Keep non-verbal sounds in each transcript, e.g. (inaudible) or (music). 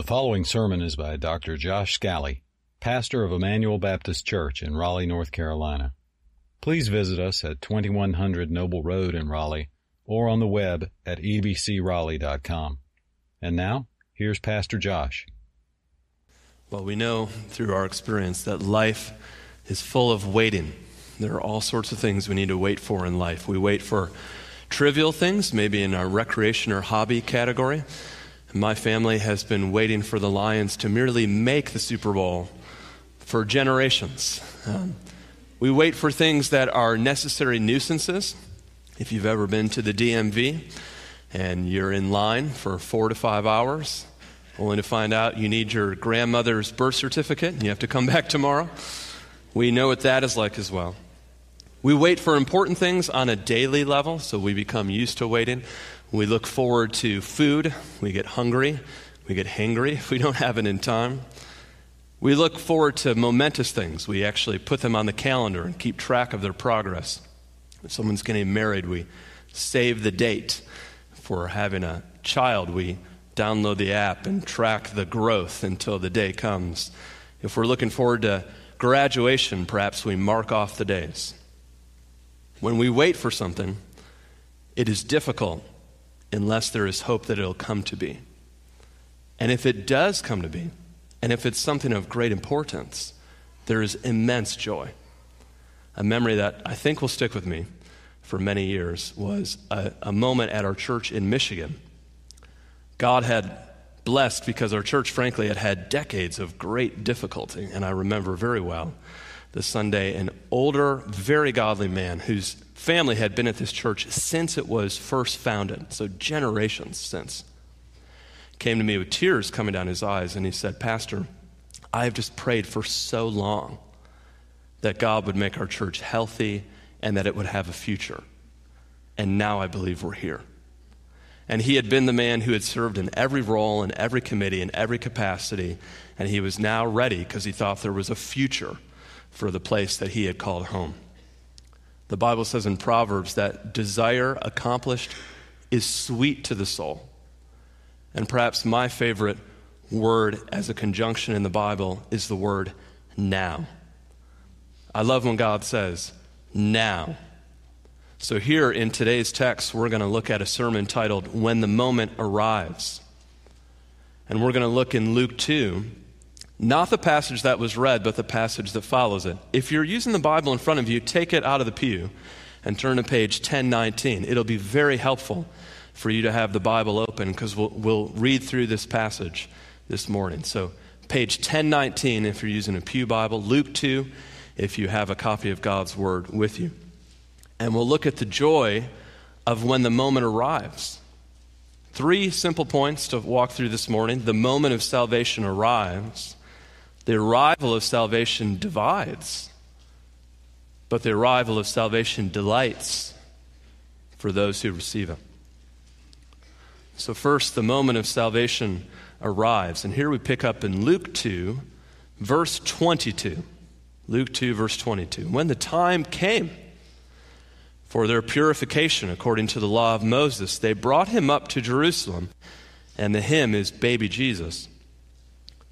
The following sermon is by Dr. Josh Scally, pastor of Emmanuel Baptist Church in Raleigh, North Carolina. Please visit us at 2100 Noble Road in Raleigh or on the web at ebcraleigh.com. And now, here's Pastor Josh. Well, we know through our experience that life is full of waiting. There are all sorts of things we need to wait for in life. We wait for trivial things, maybe in our recreation or hobby category. My family has been waiting for the Lions to merely make the Super Bowl for generations. Um, we wait for things that are necessary nuisances. If you've ever been to the DMV and you're in line for four to five hours, only to find out you need your grandmother's birth certificate and you have to come (laughs) back tomorrow, we know what that is like as well. We wait for important things on a daily level, so we become used to waiting. We look forward to food. We get hungry. We get hangry if we don't have it in time. We look forward to momentous things. We actually put them on the calendar and keep track of their progress. If someone's getting married, we save the date. For having a child, we download the app and track the growth until the day comes. If we're looking forward to graduation, perhaps we mark off the days. When we wait for something, it is difficult unless there is hope that it'll come to be. And if it does come to be, and if it's something of great importance, there is immense joy. A memory that I think will stick with me for many years was a, a moment at our church in Michigan. God had blessed because our church, frankly, had had decades of great difficulty. And I remember very well the Sunday an older, very godly man whose family had been at this church since it was first founded, so generations since, came to me with tears coming down his eyes, and he said, Pastor, I have just prayed for so long that God would make our church healthy and that it would have a future. And now I believe we're here. And he had been the man who had served in every role, in every committee, in every capacity, and he was now ready because he thought there was a future for the place that he had called home. The Bible says in Proverbs that desire accomplished is sweet to the soul. And perhaps my favorite word as a conjunction in the Bible is the word now. I love when God says, now. So, here in today's text, we're going to look at a sermon titled, When the Moment Arrives. And we're going to look in Luke 2 not the passage that was read, but the passage that follows it. If you're using the Bible in front of you, take it out of the pew and turn to page 1019. It'll be very helpful for you to have the Bible open because we'll, we'll read through this passage this morning. So, page 1019 if you're using a Pew Bible, Luke 2 if you have a copy of God's Word with you. And we'll look at the joy of when the moment arrives. Three simple points to walk through this morning. The moment of salvation arrives. The arrival of salvation divides, but the arrival of salvation delights for those who receive it. So, first, the moment of salvation arrives. And here we pick up in Luke 2, verse 22. Luke 2, verse 22. When the time came for their purification according to the law of Moses, they brought him up to Jerusalem, and the him is Baby Jesus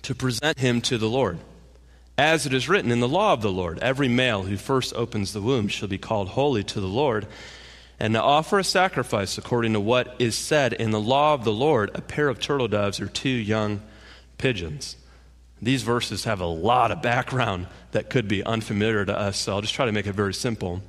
to present him to the Lord. As it is written in the law of the Lord, every male who first opens the womb shall be called holy to the Lord, and to offer a sacrifice according to what is said in the law of the Lord, a pair of turtle doves or two young pigeons. These verses have a lot of background that could be unfamiliar to us, so I'll just try to make it very simple.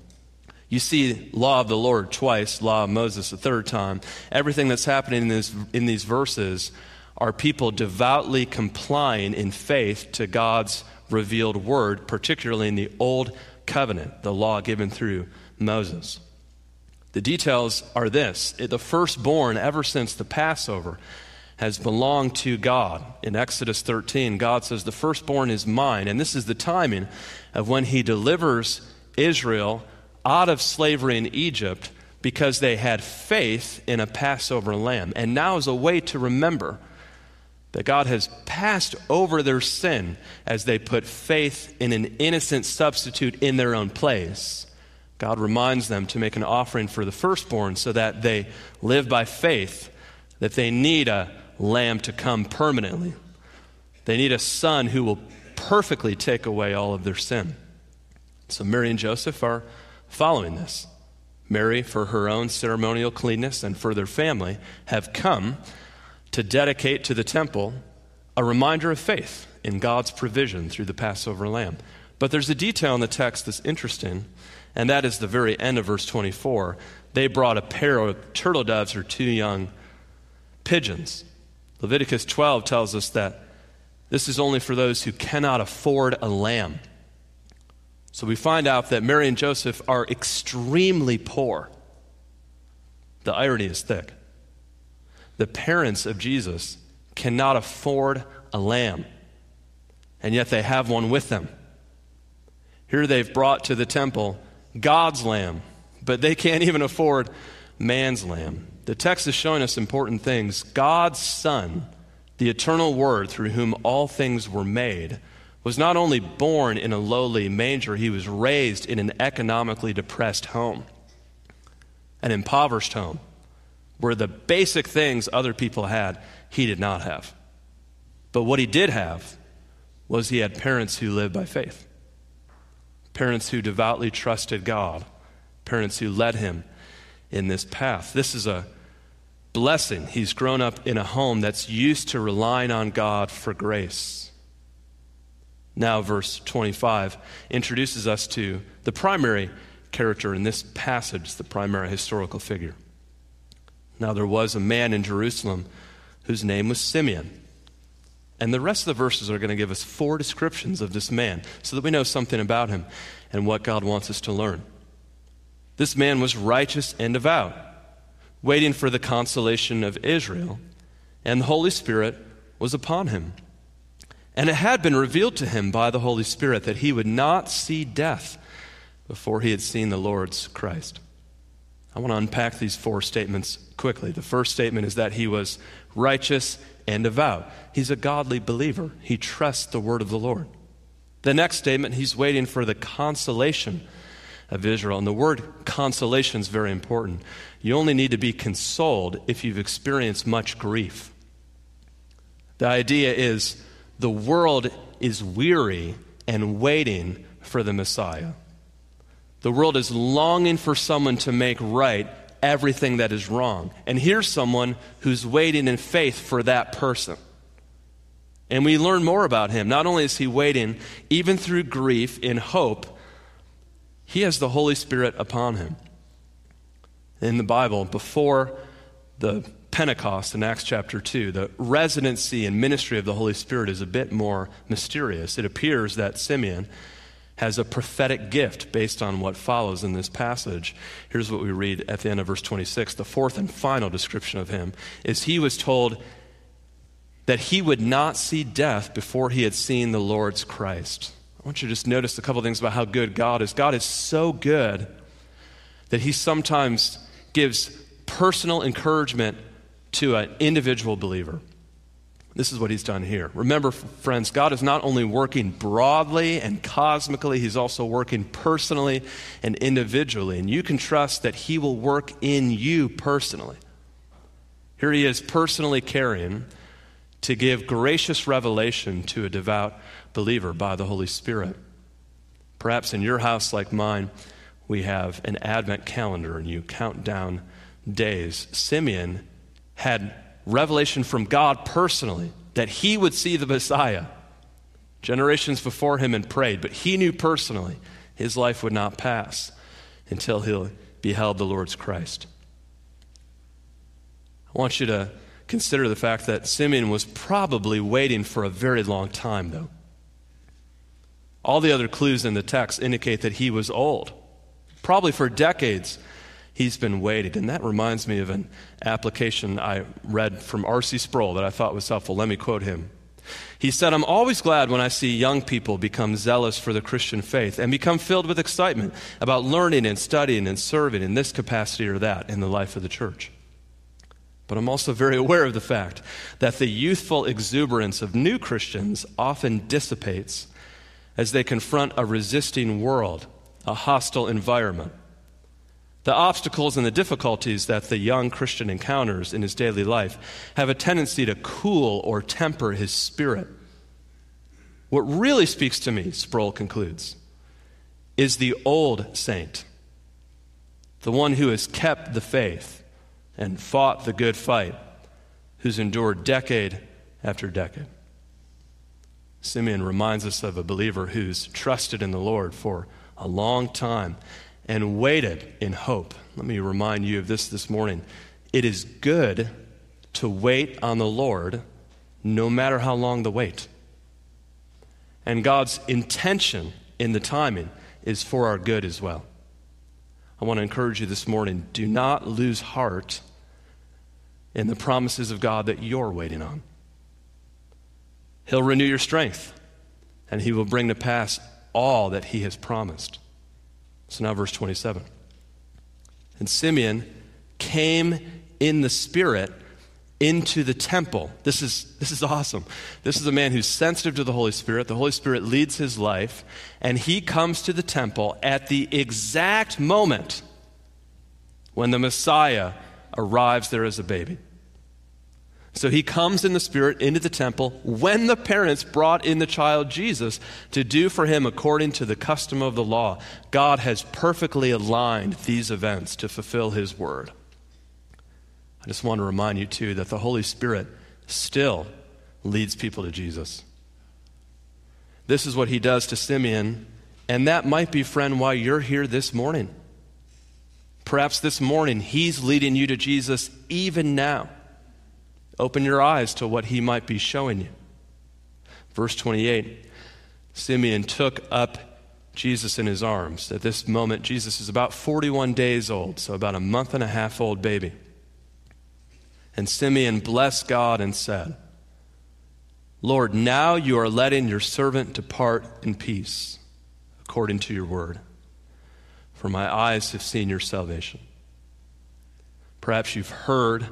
You see law of the Lord twice, law of Moses a third time. Everything that's happening in, this, in these verses are people devoutly complying in faith to God's revealed word, particularly in the Old Covenant, the law given through Moses. The details are this the firstborn, ever since the Passover, has belonged to God. In Exodus 13, God says, The firstborn is mine. And this is the timing of when he delivers Israel out of slavery in Egypt because they had faith in a Passover lamb. And now is a way to remember that God has passed over their sin as they put faith in an innocent substitute in their own place. God reminds them to make an offering for the firstborn so that they live by faith, that they need a lamb to come permanently, They need a son who will perfectly take away all of their sin. So Mary and Joseph are following this. Mary, for her own ceremonial cleanness and for their family, have come to dedicate to the temple a reminder of faith in God's provision through the Passover lamb. But there's a detail in the text that's interesting, and that is the very end of verse 24. They brought a pair of turtle doves or two young pigeons. Leviticus 12 tells us that this is only for those who cannot afford a lamb. So we find out that Mary and Joseph are extremely poor. The irony is thick. The parents of Jesus cannot afford a lamb, and yet they have one with them. Here they've brought to the temple God's lamb, but they can't even afford man's lamb. The text is showing us important things. God's Son, the eternal Word through whom all things were made, was not only born in a lowly manger, he was raised in an economically depressed home, an impoverished home, where the basic things other people had, he did not have. But what he did have was he had parents who lived by faith, parents who devoutly trusted God, parents who led him in this path. This is a blessing. He's grown up in a home that's used to relying on God for grace. Now, verse 25 introduces us to the primary character in this passage, the primary historical figure. Now, there was a man in Jerusalem whose name was Simeon. And the rest of the verses are going to give us four descriptions of this man so that we know something about him and what God wants us to learn. This man was righteous and devout, waiting for the consolation of Israel, and the Holy Spirit was upon him. And it had been revealed to him by the Holy Spirit that he would not see death before he had seen the Lord's Christ. I want to unpack these four statements quickly. The first statement is that he was righteous and devout. He's a godly believer, he trusts the word of the Lord. The next statement, he's waiting for the consolation of Israel. And the word consolation is very important. You only need to be consoled if you've experienced much grief. The idea is the world is weary and waiting for the Messiah. The world is longing for someone to make right everything that is wrong. And here's someone who's waiting in faith for that person. And we learn more about him. Not only is he waiting, even through grief, in hope, he has the Holy Spirit upon him. In the Bible, before the Pentecost in Acts chapter 2, the residency and ministry of the Holy Spirit is a bit more mysterious. It appears that Simeon has a prophetic gift based on what follows in this passage. Here's what we read at the end of verse 26. The fourth and final description of him is he was told that he would not see death before he had seen the Lord's Christ. I want you to just notice a couple things about how good God is. God is so good that he sometimes gives personal encouragement to an individual believer. This is what he's done here. Remember, friends, God is not only working broadly and cosmically, he's also working personally and individually. And you can trust that he will work in you personally. Here he is personally carrying to give gracious revelation to a devout believer by the Holy Spirit. Perhaps in your house, like mine, we have an Advent calendar and you count down days. Simeon had revelation from God personally that he would see the Messiah generations before him and prayed, but he knew personally his life would not pass until he beheld the Lord's Christ. I want you to consider the fact that Simeon was probably waiting for a very long time, though. All the other clues in the text indicate that he was old, probably for decades he's been waiting. And that reminds me of an application I read from R.C. Sproul that I thought was helpful. Let me quote him. He said, I'm always glad when I see young people become zealous for the Christian faith and become filled with excitement about learning and studying and serving in this capacity or that in the life of the church. But I'm also very aware of the fact that the youthful exuberance of new Christians often dissipates as they confront a resisting world, a hostile environment, the obstacles and the difficulties that the young Christian encounters in his daily life have a tendency to cool or temper his spirit. What really speaks to me, Sproul concludes, is the old saint, the one who has kept the faith and fought the good fight, who's endured decade after decade. Simeon reminds us of a believer who's trusted in the Lord for a long time and waited in hope. Let me remind you of this this morning. It is good to wait on the Lord no matter how long the wait. And God's intention in the timing is for our good as well. I want to encourage you this morning do not lose heart in the promises of God that you're waiting on. He'll renew your strength, and He will bring to pass all that He has promised. So now, verse 27. And Simeon came in the Spirit into the temple. This is, this is awesome. This is a man who's sensitive to the Holy Spirit. The Holy Spirit leads his life, and he comes to the temple at the exact moment when the Messiah arrives there as a baby. So he comes in the Spirit into the temple when the parents brought in the child Jesus to do for him according to the custom of the law. God has perfectly aligned these events to fulfill his word. I just want to remind you, too, that the Holy Spirit still leads people to Jesus. This is what he does to Simeon, and that might be, friend, why you're here this morning. Perhaps this morning he's leading you to Jesus even now. Open your eyes to what he might be showing you. Verse 28 Simeon took up Jesus in his arms. At this moment, Jesus is about 41 days old, so about a month and a half old baby. And Simeon blessed God and said, Lord, now you are letting your servant depart in peace, according to your word. For my eyes have seen your salvation. Perhaps you've heard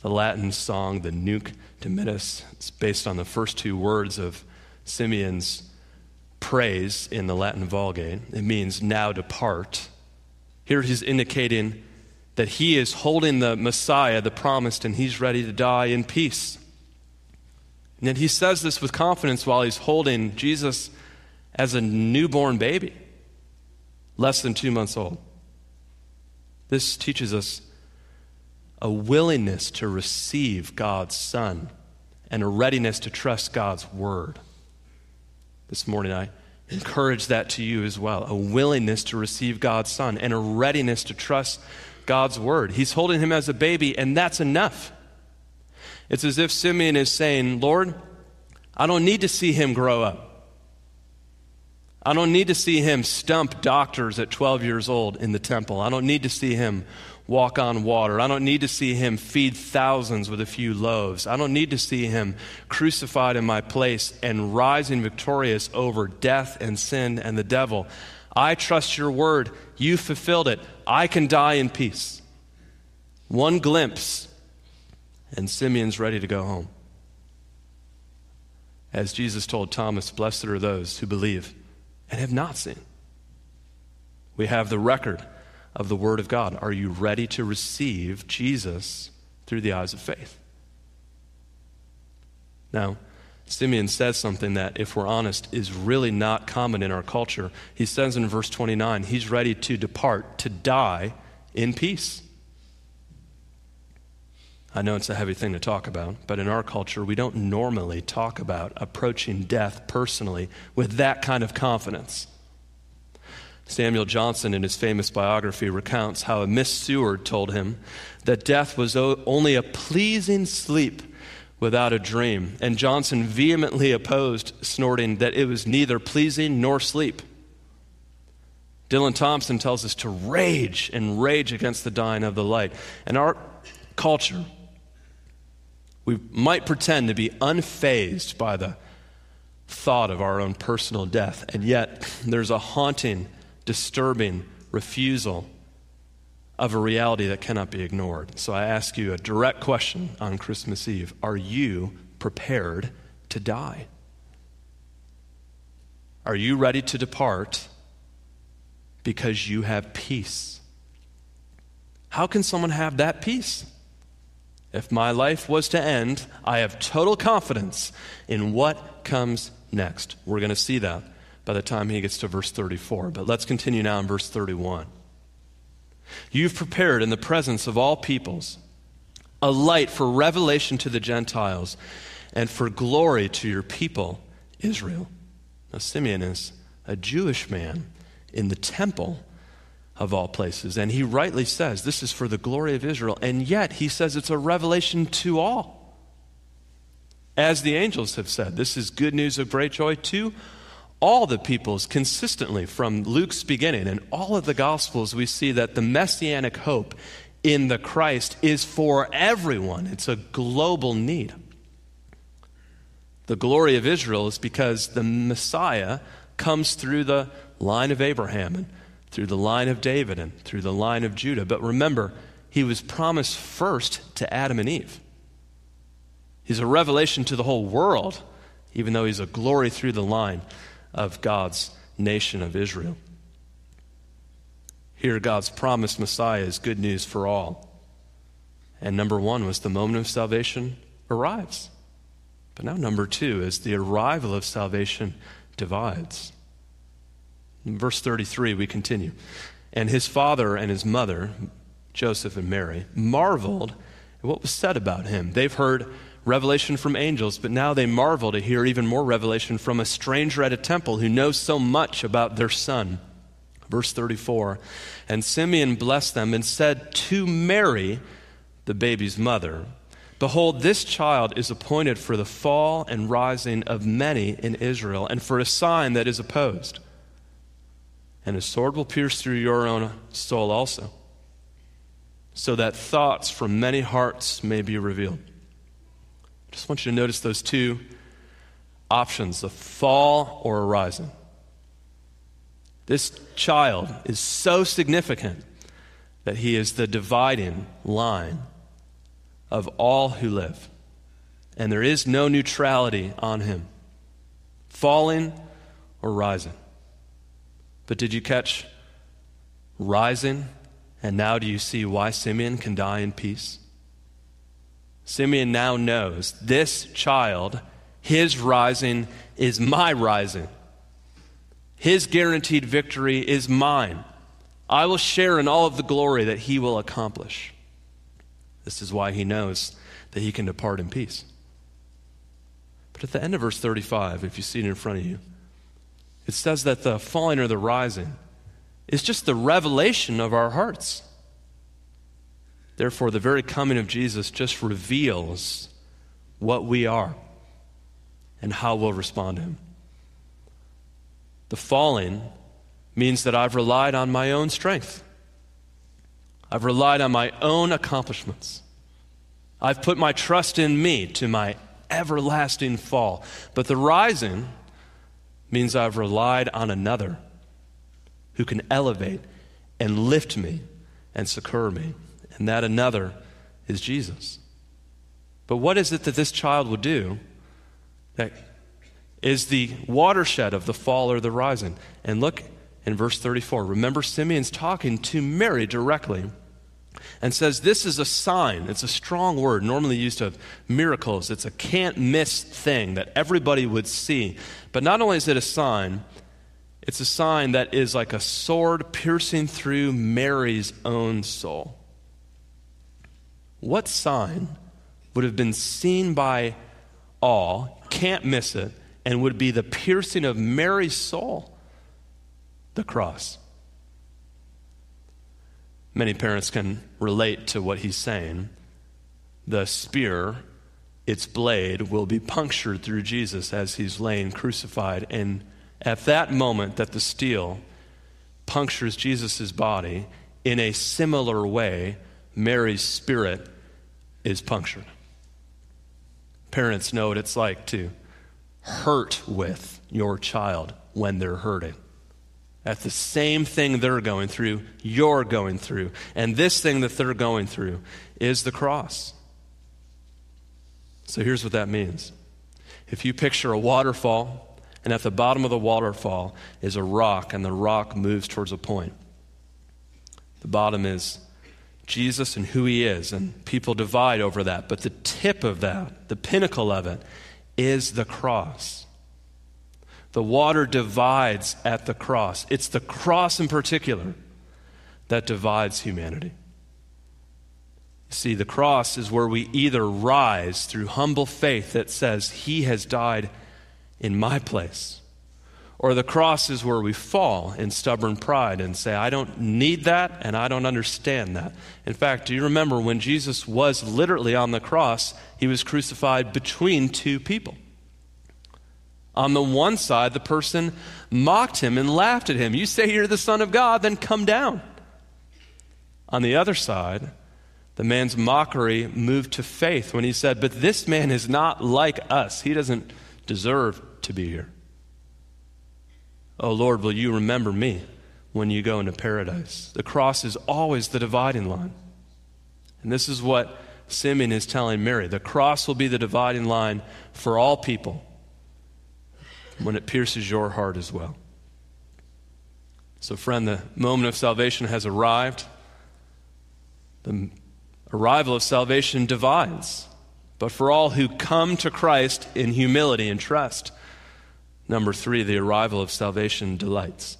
the Latin song, the Nunc Dimittis. It's based on the first two words of Simeon's praise in the Latin Vulgate. It means, now depart. Here he's indicating that he is holding the Messiah, the promised, and he's ready to die in peace. And yet he says this with confidence while he's holding Jesus as a newborn baby, less than two months old. This teaches us a willingness to receive God's Son and a readiness to trust God's Word. This morning, I encourage that to you as well a willingness to receive God's Son and a readiness to trust God's word. He's holding him as a baby, and that's enough. It's as if Simeon is saying, Lord, I don't need to see him grow up. I don't need to see him stump doctors at 12 years old in the temple. I don't need to see him walk on water. I don't need to see him feed thousands with a few loaves. I don't need to see him crucified in my place and rising victorious over death and sin and the devil. I trust your word. You fulfilled it. I can die in peace. One glimpse, and Simeon's ready to go home. As Jesus told Thomas, Blessed are those who believe and have not seen. We have the record of the Word of God. Are you ready to receive Jesus through the eyes of faith? Now, Simeon says something that, if we're honest, is really not common in our culture. He says in verse 29, he's ready to depart, to die in peace. I know it's a heavy thing to talk about, but in our culture, we don't normally talk about approaching death personally with that kind of confidence. Samuel Johnson, in his famous biography, recounts how a Miss Seward told him that death was only a pleasing sleep without a dream. And Johnson vehemently opposed snorting that it was neither pleasing nor sleep. Dylan Thomas tells us to rage and rage against the dying of the light. And our culture, we might pretend to be unfazed by the thought of our own personal death, and yet there's a haunting, disturbing refusal of a reality that cannot be ignored. So I ask you a direct question on Christmas Eve Are you prepared to die? Are you ready to depart because you have peace? How can someone have that peace? If my life was to end, I have total confidence in what comes next. We're going to see that by the time he gets to verse 34. But let's continue now in verse 31. You've prepared in the presence of all peoples a light for revelation to the Gentiles and for glory to your people, Israel. Now, Simeon is a Jewish man in the temple of all places. And he rightly says this is for the glory of Israel. And yet he says it's a revelation to all. As the angels have said, this is good news of great joy to all the peoples consistently from Luke's beginning. And all of the Gospels, we see that the messianic hope in the Christ is for everyone, it's a global need. The glory of Israel is because the Messiah comes through the line of Abraham and through the line of David and through the line of Judah. But remember, he was promised first to Adam and Eve. He's a revelation to the whole world, even though he's a glory through the line of God's nation of Israel. Here, God's promised Messiah is good news for all. And number one was the moment of salvation arrives. But now, number two is the arrival of salvation divides. In verse 33, we continue. And his father and his mother, Joseph and Mary, marveled at what was said about him. They've heard revelation from angels, but now they marvel to hear even more revelation from a stranger at a temple who knows so much about their son. Verse 34 And Simeon blessed them and said to Mary, the baby's mother, Behold, this child is appointed for the fall and rising of many in Israel, and for a sign that is opposed and a sword will pierce through your own soul also, so that thoughts from many hearts may be revealed. I just want you to notice those two options the fall or a rising. This child is so significant that he is the dividing line of all who live. And there is no neutrality on him, falling or rising. But did you catch rising? And now do you see why Simeon can die in peace? Simeon now knows this child, his rising is my rising. His guaranteed victory is mine. I will share in all of the glory that he will accomplish. This is why he knows that he can depart in peace. But at the end of verse 35, if you see it in front of you, it says that the falling or the rising is just the revelation of our hearts. Therefore, the very coming of Jesus just reveals what we are and how we'll respond to Him. The falling means that I've relied on my own strength, I've relied on my own accomplishments. I've put my trust in me to my everlasting fall. But the rising means I've relied on another who can elevate and lift me and succor me. And that another is Jesus. But what is it that this child would do that is the watershed of the fall or the rising? And look in verse 34. Remember, Simeon's talking to Mary directly and says this is a sign. It's a strong word, normally used of miracles. It's a can't miss thing that everybody would see. But not only is it a sign, it's a sign that is like a sword piercing through Mary's own soul. What sign would have been seen by all, can't miss it, and would be the piercing of Mary's soul? The cross. Many parents can relate to what he's saying. The spear, its blade, will be punctured through Jesus as he's laying crucified. And at that moment that the steel punctures Jesus' body, in a similar way, Mary's spirit is punctured. Parents know what it's like to hurt with your child when they're hurting at the same thing they're going through, you're going through. And this thing that they're going through is the cross. So here's what that means. If you picture a waterfall, and at the bottom of the waterfall is a rock, and the rock moves towards a point, the bottom is Jesus and who he is, and people divide over that. But the tip of that, the pinnacle of it, is the cross. The water divides at the cross. It's the cross in particular that divides humanity. See, the cross is where we either rise through humble faith that says, He has died in my place, or the cross is where we fall in stubborn pride and say, I don't need that and I don't understand that. In fact, do you remember when Jesus was literally on the cross, he was crucified between two people? On the one side, the person mocked him and laughed at him. You say you're the Son of God, then come down. On the other side, the man's mockery moved to faith when he said, But this man is not like us. He doesn't deserve to be here. Oh Lord, will you remember me when you go into paradise? The cross is always the dividing line. And this is what Simeon is telling Mary. The cross will be the dividing line for all people when it pierces your heart as well. So, friend, the moment of salvation has arrived. The arrival of salvation divides. But for all who come to Christ in humility and trust, number three, the arrival of salvation delights.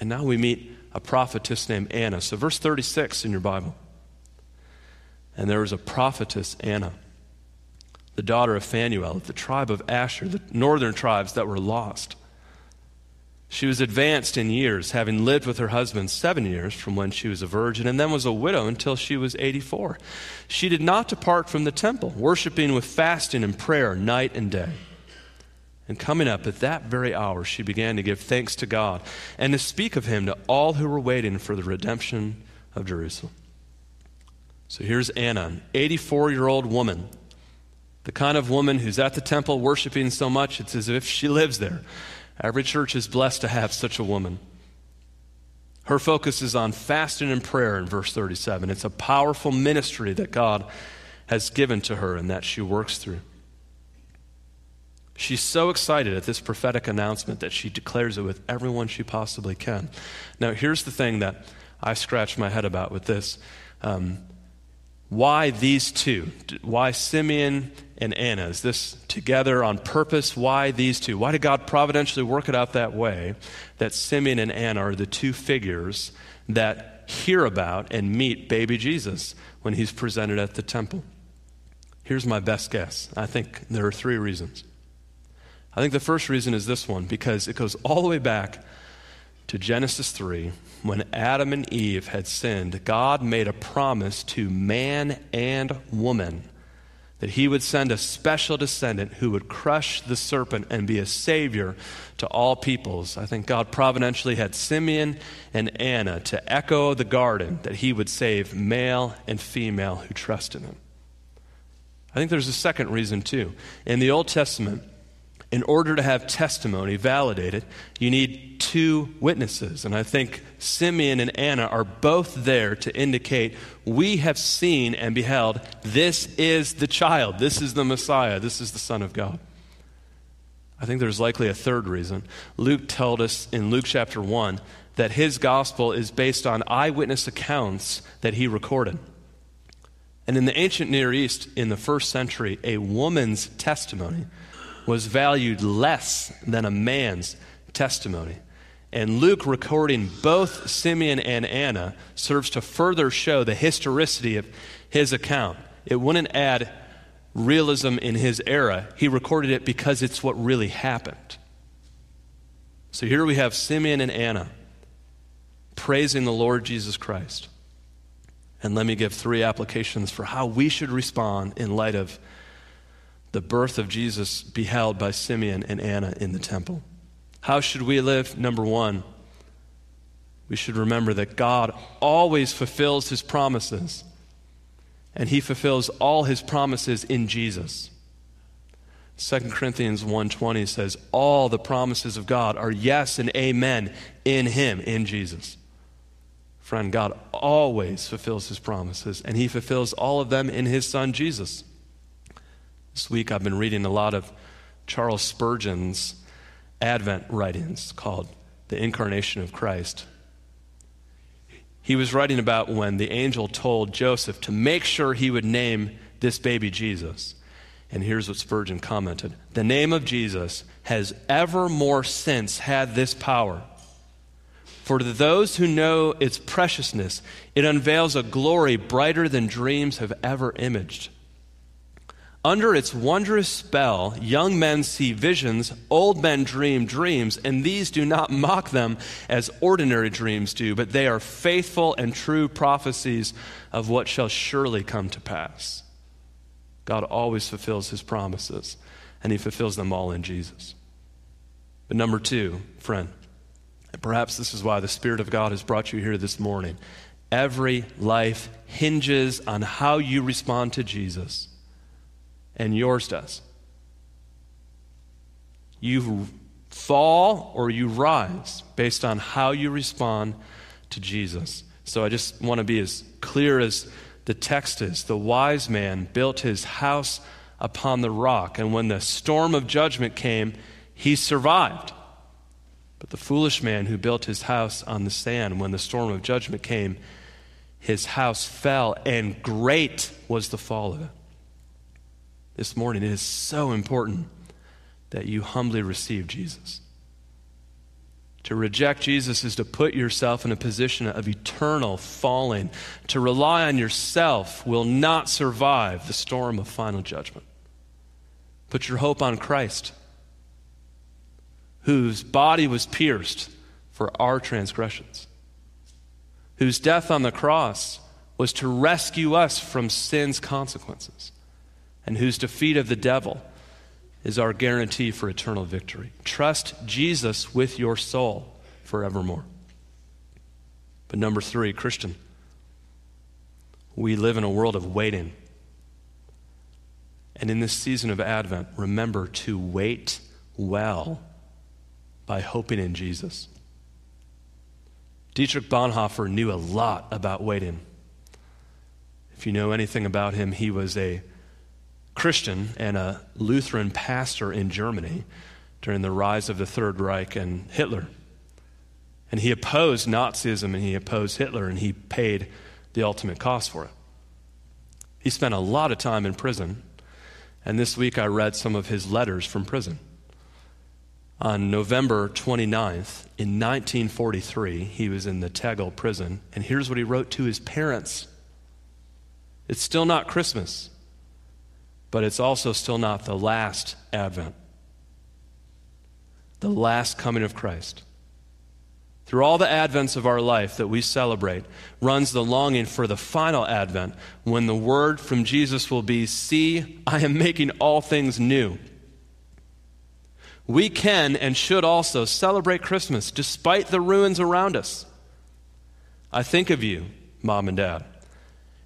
And now we meet a prophetess named Anna. So, verse 36 in your Bible. And there was a prophetess, Anna the daughter of Phanuel of the tribe of Asher, the northern tribes that were lost. She was advanced in years, having lived with her husband seven years from when she was a virgin, and then was a widow until she was 84. She did not depart from the temple, worshiping with fasting and prayer night and day. And coming up at that very hour, she began to give thanks to God and to speak of him to all who were waiting for the redemption of Jerusalem. So here's Anna, an 84 year old woman the kind of woman who's at the temple worshiping so much, it's as if she lives there. Every church is blessed to have such a woman. Her focus is on fasting and prayer in verse 37. It's a powerful ministry that God has given to her and that she works through. She's so excited at this prophetic announcement that she declares it with everyone she possibly can. Now, here's the thing that I scratch my head about with this. Um, why these two? Why Simeon and Anna? Is this together on purpose? Why these two? Why did God providentially work it out that way that Simeon and Anna are the two figures that hear about and meet baby Jesus when he's presented at the temple? Here's my best guess. I think there are three reasons. I think the first reason is this one because it goes all the way back to Genesis 3 when Adam and Eve had sinned, God made a promise to man and woman that he would send a special descendant who would crush the serpent and be a savior to all peoples. I think God providentially had Simeon and Anna to echo the garden that he would save male and female who trust in him. I think there's a second reason too. In the Old Testament, in order to have testimony validated, you need two witnesses. And I think Simeon and Anna are both there to indicate we have seen and beheld this is the child, this is the Messiah, this is the Son of God. I think there's likely a third reason. Luke told us in Luke chapter 1 that his gospel is based on eyewitness accounts that he recorded. And in the ancient Near East, in the first century, a woman's testimony was valued less than a man's testimony. And Luke recording both Simeon and Anna serves to further show the historicity of his account. It wouldn't add realism in his era, he recorded it because it's what really happened. So here we have Simeon and Anna praising the Lord Jesus Christ. And let me give three applications for how we should respond in light of the birth of Jesus beheld by Simeon and Anna in the temple. How should we live? Number one, we should remember that God always fulfills his promises, and he fulfills all his promises in Jesus. 2 Corinthians 1:20 says all the promises of God are yes and amen in him in Jesus. Friend, God always fulfills his promises and he fulfills all of them in his son Jesus. This week I've been reading a lot of Charles Spurgeon's Advent writings called The Incarnation of Christ. He was writing about when the angel told Joseph to make sure he would name this baby Jesus. And here's what Spurgeon commented The name of Jesus has ever more since had this power. For to those who know its preciousness, it unveils a glory brighter than dreams have ever imaged. Under its wondrous spell, young men see visions, old men dream dreams, and these do not mock them as ordinary dreams do, but they are faithful and true prophecies of what shall surely come to pass. God always fulfills his promises, and he fulfills them all in Jesus. But number two, friend, and perhaps this is why the Spirit of God has brought you here this morning. Every life hinges on how you respond to Jesus and yours does. You fall or you rise based on how you respond to Jesus. So I just want to be as clear as the text is. The wise man built his house upon the rock, and when the storm of judgment came, he survived. But the foolish man who built his house on the sand, when the storm of judgment came, his house fell, and great was the fall of it this morning, it is so important that you humbly receive Jesus. To reject Jesus is to put yourself in a position of eternal falling. To rely on yourself will not survive the storm of final judgment. Put your hope on Christ, whose body was pierced for our transgressions, whose death on the cross was to rescue us from sin's consequences and whose defeat of the devil is our guarantee for eternal victory. Trust Jesus with your soul forevermore. But number three, Christian, we live in a world of waiting. And in this season of Advent, remember to wait well by hoping in Jesus. Dietrich Bonhoeffer knew a lot about waiting. If you know anything about him, he was a Christian and a Lutheran pastor in Germany during the rise of the Third Reich and Hitler. And he opposed Nazism and he opposed Hitler and he paid the ultimate cost for it. He spent a lot of time in prison. And this week I read some of his letters from prison. On November 29th, in 1943, he was in the Tegel prison. And here's what he wrote to his parents It's still not Christmas but it's also still not the last advent, the last coming of Christ. Through all the advents of our life that we celebrate runs the longing for the final advent when the word from Jesus will be, See, I am making all things new. We can and should also celebrate Christmas despite the ruins around us. I think of you, mom and dad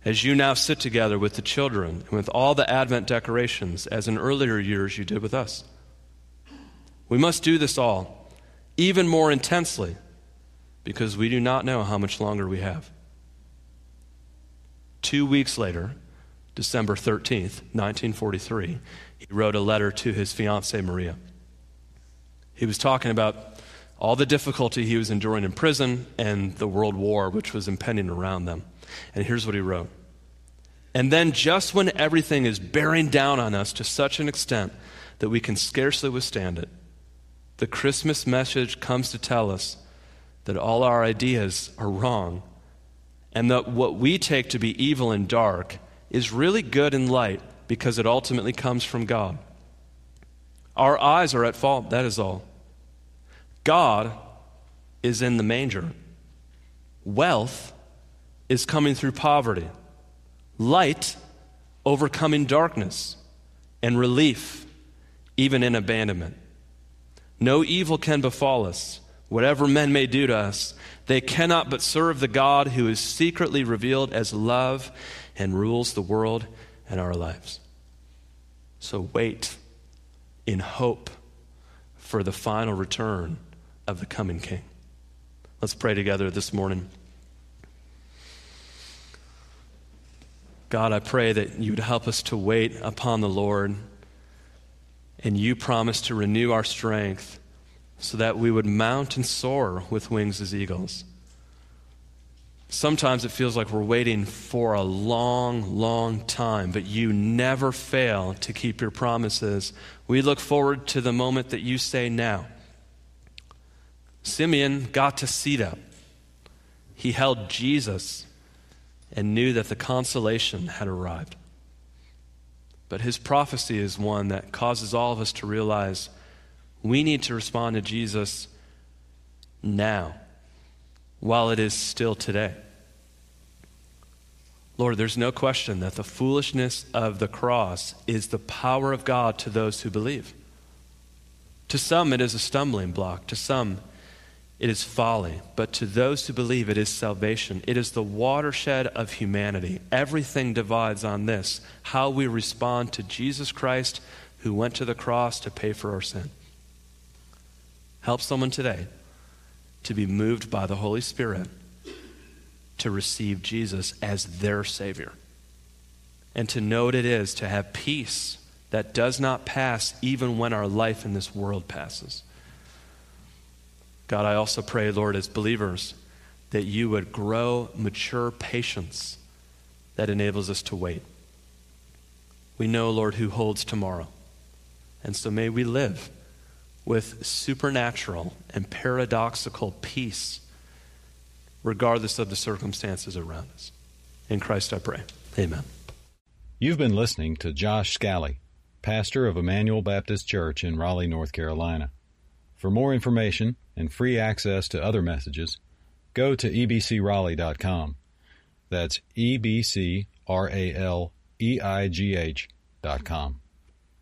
as you now sit together with the children and with all the Advent decorations, as in earlier years you did with us. We must do this all, even more intensely, because we do not know how much longer we have. Two weeks later, December 13th, 1943, he wrote a letter to his fiancee, Maria. He was talking about all the difficulty he was enduring in prison and the world war which was impending around them. And here's what he wrote and then, just when everything is bearing down on us to such an extent that we can scarcely withstand it, the Christmas message comes to tell us that all our ideas are wrong and that what we take to be evil and dark is really good and light because it ultimately comes from God. Our eyes are at fault, that is all. God is in the manger. Wealth is coming through poverty light overcoming darkness, and relief even in abandonment. No evil can befall us, whatever men may do to us. They cannot but serve the God who is secretly revealed as love and rules the world and our lives. So wait in hope for the final return of the coming King. Let's pray together this morning. God, I pray that you would help us to wait upon the Lord. And you promise to renew our strength so that we would mount and soar with wings as eagles. Sometimes it feels like we're waiting for a long, long time, but you never fail to keep your promises. We look forward to the moment that you say now. Simeon got to that. He held Jesus and knew that the consolation had arrived. But his prophecy is one that causes all of us to realize we need to respond to Jesus now, while it is still today. Lord, there's no question that the foolishness of the cross is the power of God to those who believe. To some, it is a stumbling block. To some, it is folly. But to those who believe, it is salvation. It is the watershed of humanity. Everything divides on this how we respond to Jesus Christ, who went to the cross to pay for our sin. Help someone today to be moved by the Holy Spirit to receive Jesus as their Savior and to know what it is to have peace that does not pass even when our life in this world passes. God, I also pray, Lord, as believers, that you would grow mature patience that enables us to wait. We know, Lord, who holds tomorrow. And so may we live with supernatural and paradoxical peace, regardless of the circumstances around us. In Christ I pray. Amen. You've been listening to Josh Scally, pastor of Emmanuel Baptist Church in Raleigh, North Carolina. For more information and free access to other messages, go to ebcraleigh.com. That's E